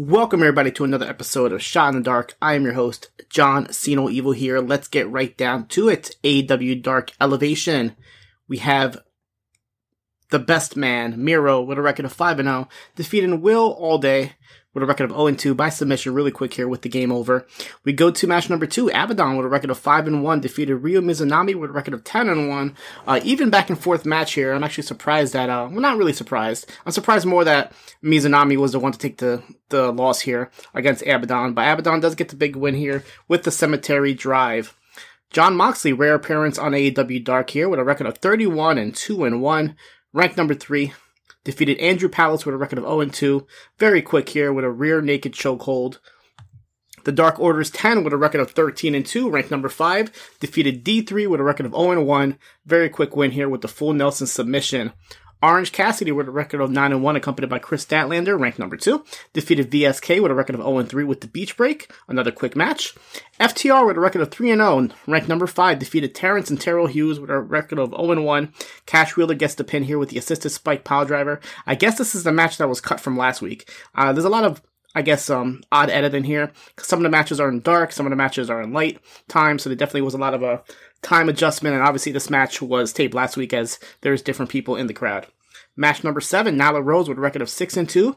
Welcome everybody to another episode of Shot in the Dark. I am your host, John Siino Evil here. Let's get right down to it. AEW Dark Elevation. We have the best man, Miro, with a record of 5 0, defeating Will Allday with a record of 0 2 by submission really quick here with the game over. We go to match number 2, Abaddon with a record of 5 and 1, defeated Ryo Mizunami with a record of 10 and 1. Uh, even back and forth match here. I'm actually surprised that, uh, well, not really surprised. I'm surprised more that Mizunami was the one to take the, the loss here against Abaddon, but Abaddon does get the big win here with the Cemetery Drive. Jon Moxley, rare appearance on AEW Dark here with a record of 31 and 2 and 1, ranked number 3. Defeated Andrew Palace with a record of 0 and 2. Very quick here with a rear naked chokehold. The Dark Order's 10 with a record of 13 and 2, ranked number 5. Defeated D3 with a record of 0 and 1. Very quick win here with the full Nelson submission. Orange Cassidy with a record of 9 and 1, accompanied by Kris Statlander, ranked number 2. Defeated VSK with a record of 0 and 3 with the Beach Break, another quick match. FTR with a record of 3 and 0, ranked number 5. Defeated Terrence and Terrell Hughes with a record of 0 and 1. Cash Wheeler gets the pin here with the assisted spike pile driver. I guess this is the match that was cut from last week. Uh, there's a lot of I guess um odd editing here. because Some of the matches are in dark, some of the matches are in light time, so there definitely was a lot of a time adjustment. And obviously, this match was taped last week as there's different people in the crowd. Match number seven, Nyla Rose with a record of six and two.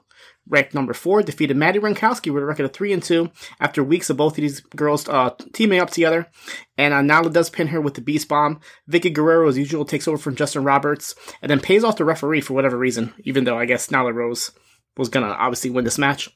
Ranked number four, defeated Madi Wrenkowski with a record of three and two after weeks of both of these girls uh, teaming up together. And uh, Nyla does pin her with the Beast Bomb. Vickie Guerrero, as usual, takes over from Justin Roberts and then pays off the referee for whatever reason, even though I guess Nyla Rose was gonna obviously win this match.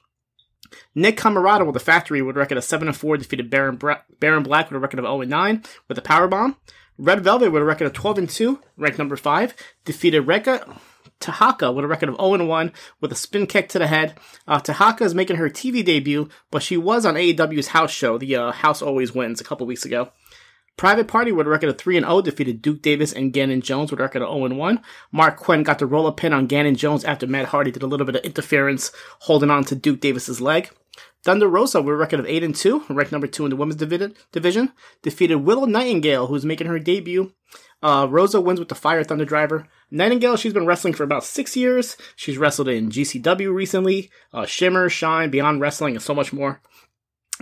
Nick Comoroto with a factory a record of 7 and 4 defeated Baron, Bra- Baron Black with a record of 0 and 9 with a power bomb. Red Velvet with a record of 12 and 2, ranked number 5, defeated Reka Tehaka with a record of 0 and 1 with a spin kick to the head. Uh, Tehaka is making her TV debut, but she was on AEW's house show, the uh, House Always Wins, a couple weeks ago. Private Party with a record of 3 and 0 defeated Duke Davis and Gannon Jones with a record of 0 and 1. Marq Quen got the roll up pin on Gannon Jones after Matt Hardy did a little bit of interference holding on to Duke Davis's leg. Thunder Rosa with a record of 8 and 2, ranked number 2 in the women's division, defeated Willow Nightingale, who's making her debut. Uh, Rosa wins with the Fire Thunder Driver. Nightingale, she's been wrestling for about six years. She's wrestled in GCW recently, uh, Shimmer, Shine, Beyond Wrestling, and so much more.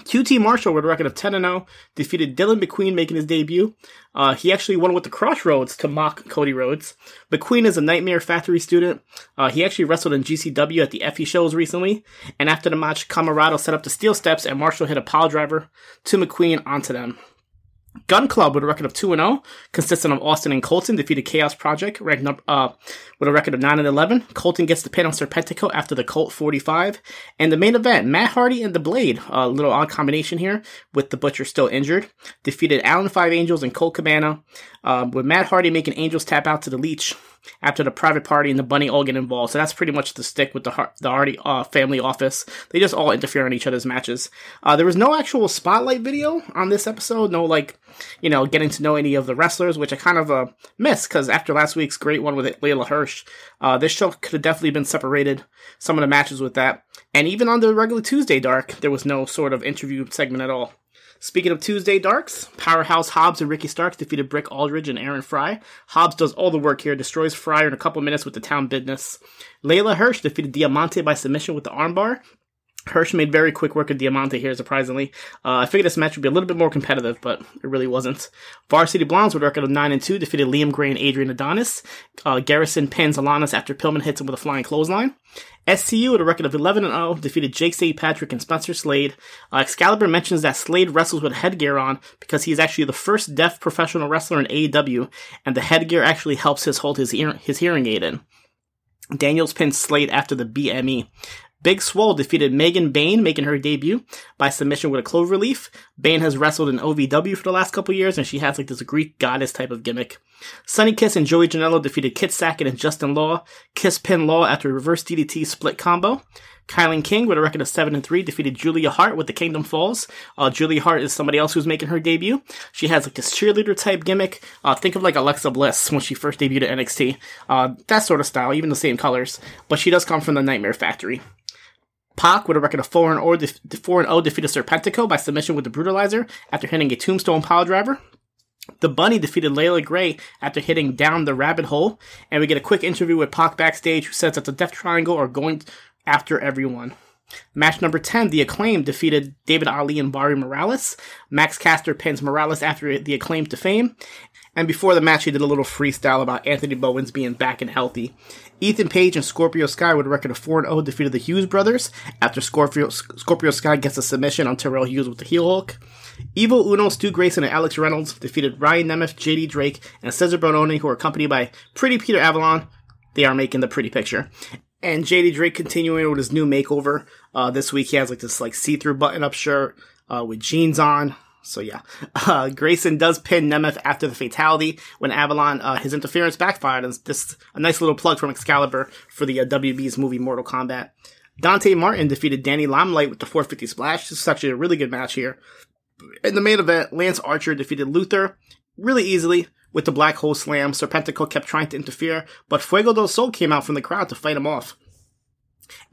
QT Marshall with a record of 10 0 defeated Dylan McQueen making his debut. Uh, he actually won with the Crossroads to mock Cody Rhodes. McQueen is a Nightmare Factory student. Uh, he actually wrestled in GCW at the Effy shows recently. And after the match, Comoroto set up the steel steps and Marshall hit a pile driver to McQueen onto them. Gun Club with a record of 2 0, consisting of Austin and Colton, defeated Chaos Project, ranked uh, with a record of 9 and 11. Colton gets the pin on Serpentico after the Colt 45. And the main event, Matt Hardy and The Blade, a little odd combination here, with the Butcher still injured, defeated Alan Five Angels and Colt Cabana, uh, with Matt Hardy making Angels tap out to the Leech. after the private party and the bunny all get involved. So that's pretty much the stick with the Har- the Hardy uh, family office. They just all interfere in each other's matches. Uh, there was no actual spotlight video on this episode. No like, you know, getting to know any of the wrestlers, which I kind of uh, missed because after last week's great one with Leyla Hirsch, uh, this show could have definitely been separated. Some of the matches with that, and even on the regular Tuesday Dark, there was no sort of interview segment at all. Speaking of Tuesday Darks, Powerhouse Hobbs and Ricky Starks defeated Brick Aldridge and Aaron Frye. Hobbs does all the work here, destroys Fryer in a couple minutes with the town business. Leyla Hirsch defeated Diamante by submission with the armbar. Hirsch made very quick work of Diamante here, surprisingly. Uh, I figured this match would be a little bit more competitive, but it really wasn't. Varsity Blondes a record of 9 and 2 defeated Liam Gray and Adrian Adonis. Uh, Garrison pins Alanis after Pillman hits him with a flying clothesline. SCU with a record of 11 and 0 defeated Jake St. Patrick and Spencer Slade. Uh, Excalibur mentions that Slade wrestles with headgear on because he's actually the first deaf professional wrestler in AEW, and the headgear actually helps his hold his, his hearing aid in. Daniels pinned Slade after the BME. Big Swole defeated Megan Bayne, making her debut by submission with a clover leaf. Bayne has wrestled in OVW for the last couple years, and she has like this Greek goddess type of gimmick. Sunny Kiss and Joey Janela defeated Kit Sackett and Justin Law. Kiss pin Law after a reverse DDT split combo. Kilynn King with a record of 7 and 3 defeated Julia Hart with the Kingdom Falls. Uh, Julia Hart is somebody else who's making her debut. She has like this cheerleader type gimmick. Uh, think of like Alexa Bliss when she first debuted at NXT. Uh, that sort of style, even the same colors. But she does come from the Nightmare Factory. Pac with a record of 4 and 0, 4 and 0 defeated Serpentico by submission with the Brutalizer after hitting a tombstone pile driver. The Bunny defeated Leila Grey after hitting down the rabbit hole, and we get a quick interview with Pac backstage who says that the Death Triangle are going after everyone. Match number 10, The Acclaim defeated David Ali and Barry Morales. Max Caster pins Morales after the Acclaim to fame. And before the match, he did a little freestyle about Anthony Bowens being back and healthy. Ethan Page and Scorpio Sky a record of 4 0 defeated the Hughes brothers after Scorpio, Scorpio Sky gets a submission on Terrell Hughes with the heel hook. Evil Uno, Stu Grayson, and Alex Reynolds defeated Ryan Nemeth, JD Drake, and Cesar Bononi, who are accompanied by Pretty Peter Avalon. They are making the pretty picture. And JD Drake continuing with his new makeover. Uh, this week he has like this like see-through button-up shirt uh, with jeans on. So yeah, uh, Grayson does pin Nemeth after the fatality when Avalon uh, his interference backfired. And this a nice little plug from Excalibur for the uh, WB's movie Mortal Kombat. Dante Martin defeated Danny Limelight with the 450 splash. This is actually a really good match here. In the main event, Lance Archer defeated Luther really easily with the black hole slam. Serpentico kept trying to interfere, but Fuego del Sol came out from the crowd to fight him off.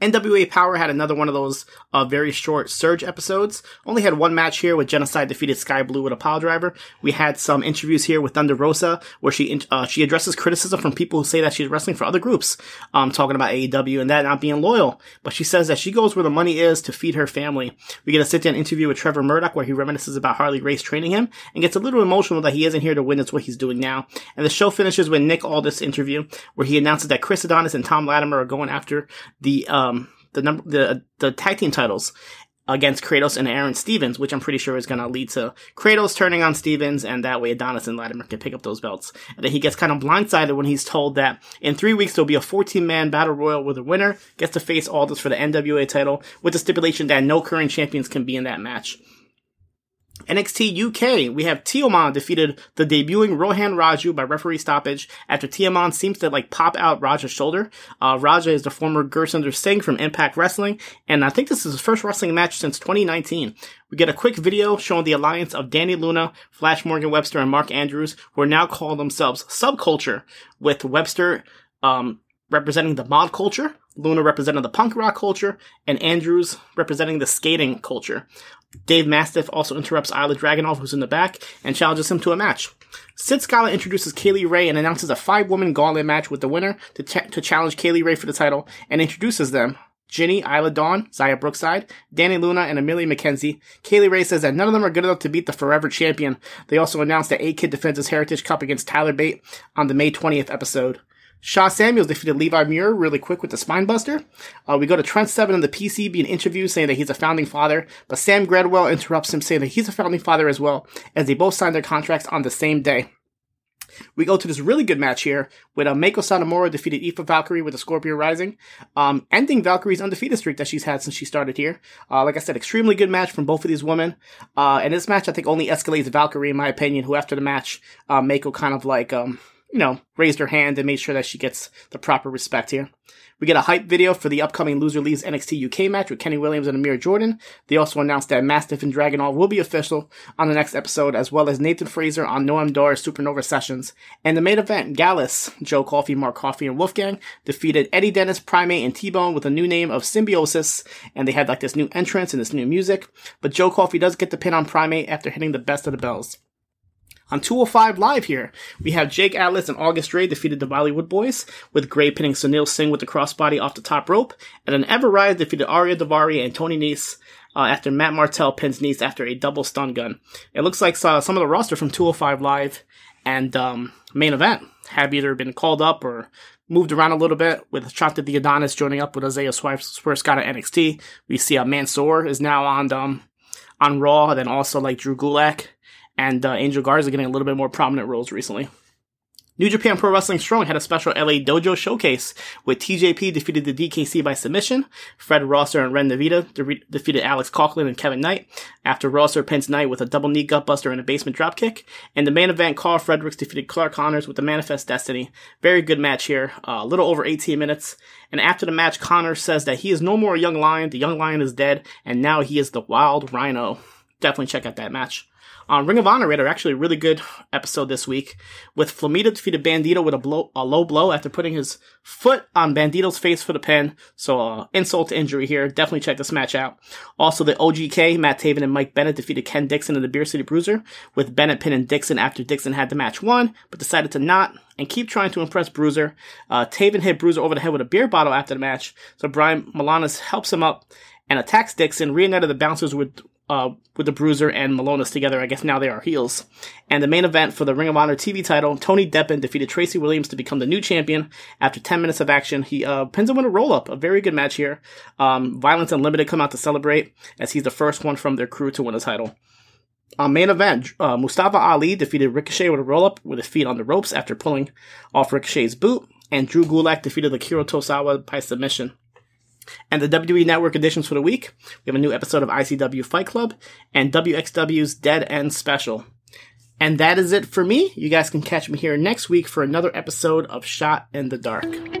NWA Powerrr had another one of those uh, very short surge episodes. Only had one match here with Jennacide defeated Sky Blue with a pile driver. We had some interviews here with Thunder Rosa where she uh, she addresses criticism from people who say that she's wrestling for other groups, um, talking about AEW and that not being loyal. But she says that she goes where the money is to feed her family. We get a sit down interview with Trevor Murdoch where he reminisces about Harley Race training him and gets a little emotional that he isn't here to win. It's what he's doing now. And the show finishes with Nick Aldis interview where he announces that Chris Adonis and Tom Latimer are going after the um, the number the the tag team titles against Kratos and Aaron Stevens, which I'm pretty sure is going to lead to Kratos turning on Stevens, and that way Adonis and Latimer can pick up those belts. And then he gets kind of blindsided when he's told that in three weeks there'll be a 14 man battle royal where the winner gets to face Aldis for the NWA title, with the stipulation that no current champions can be in that match. NXT UK, we have Teoman defeated the debuting Rohan Raja by referee stoppage after Teoman seems to like pop out Raja's shoulder. Uh, Raja is the former Gursinder Singh from Impact Wrestling, and I think this is his first wrestling match since 2019. We get a quick video showing the alliance of Dani Luna, Flash Morgan Webster, and Mark Andrews, who are now calling themselves Subculture, with Webster um, representing the mod culture, Luna representing the punk rock culture, and Andrews representing the skating culture. Dave Mastiff also interrupts Ilja Dragunov, who's in the back, and challenges him to a match. Sid Scala introduces Kay Lee Ray and announces a five-woman gauntlet match with the winner to, ch- to challenge Kay Lee Ray for the title, and introduces them. Jinny, Isla Dawn, Xia Brookside, Dani Luna, and Emilia McKenzie. Kay Lee Ray says that none of them are good enough to beat the forever champion. They also announced that A-Kid defends his Heritage Cup against Tyler Bate on the May 20th episode. Sha Samuels defeated Levi Muir really quick with the spinebuster. Uh, we go to Trent Seven in the PC being interviewed saying that he's a founding father, but Sam Gradwell interrupts him saying that he's a founding father as well, as they both signed their contracts on the same day. We go to this really good match here with uh, Meiko Satomura defeated Aoife Valkyrie with a Scorpio Rising, um, ending Valkyrie's undefeated streak that she's had since she started here. Uh, like I said, extremely good match from both of these women. Uh, and this match I think only escalates Valkyrie in my opinion, who after the match, uh, Meiko kind of like, um, you know, raised her hand and made sure that she gets the proper respect here. We get a hype video for the upcoming Loser Leaves NXT UK match with Kenny Williams and Amir Jordan. They also announced that Mastiff and Dragunov will be official on the next episode, as well as Nathan Frazer on Noam Dar Supernova Sessions. And the main event, Gallus, Joe Coffey, Mark Coffey, and Wolfgang defeated Eddie Dennis, Primate, and T-Bone with a new name of Symbiosis, and they had like this new entrance and this new music. But Joe Coffey does get the pin on Primate after hitting the best of the bells. On 205 Live here, we have Jake Atlas and August Ray defeated the Bollywood Boys, with Gray pinning Sunil Singh with the crossbody off the top rope, and then Ever Rise defeated Ariya Daivari and Tony Nese uh, after Matt Martel pins Nese after a double stun gun. It looks like uh, some of the roster from 205 Live and um, main event have either been called up or moved around a little bit with Shanta the Adonis joining up with Isaiah Scott at NXT. We see uh, Mansoor is now on um, on Raw, and then also like Drew Gulak and uh, Angel Garza getting a little bit more prominent roles recently. New Japan Pro Wrestling Strong had a special LA Dojo showcase with TJP defeated the DKC by submission. Fred Rosser and Ren Narita de- defeated Alex Coughlin and Kevin Knight after Rosser pins Knight with a double knee gutbuster and a basement dropkick. And the main event, Karl Fredericks defeated Clark Connors with the Manifest Destiny. Very good match here, uh, a little over 18 minutes. And after the match, Connors says that he is no more a young lion, the young lion is dead, and now he is the wild rhino. Definitely check out that match. On Ring of Honor, had actually a really good episode this week with Flamita defeated Bandido with a blow, a low blow after putting his foot on Bandido's face for the pin. So, uh, insult to injury here. Definitely check this match out. Also, the OGK, Matt Taven and Mike Bennett defeated Ken Dixon and the Beer City Bruiser with Bennett pinning Dixon after Dixon had the match won, but decided to not and keep trying to impress Bruiser. Uh, Taven hit Bruiser over the head with a beer bottle after the match. So Brian Milonas helps him up and attacks Dixon, reunited the bouncers with uh, with the Bruiser and Milonas together. I guess now they are heels. And the main event for the Ring of Honor TV title, Tony Deppen defeated Tracy Williams to become the new champion. After 10 minutes of action, he uh, pins him with a roll up. A very good match here. Um, Violence Unlimited come out to celebrate as he's the first one from their crew to win a title. On main event, uh, Mustafa Ali defeated Ricochet with a roll up with his feet on the ropes after pulling off Ricochet's boot. And Drew Gulak defeated Akira Tozawa by submission. And the WWE Network editions for the week, we have a new episode of ICW Fight Club and WXW's Dead End Special. And that is it for me. You guys can catch me here next week for another episode of Shot in the Dark.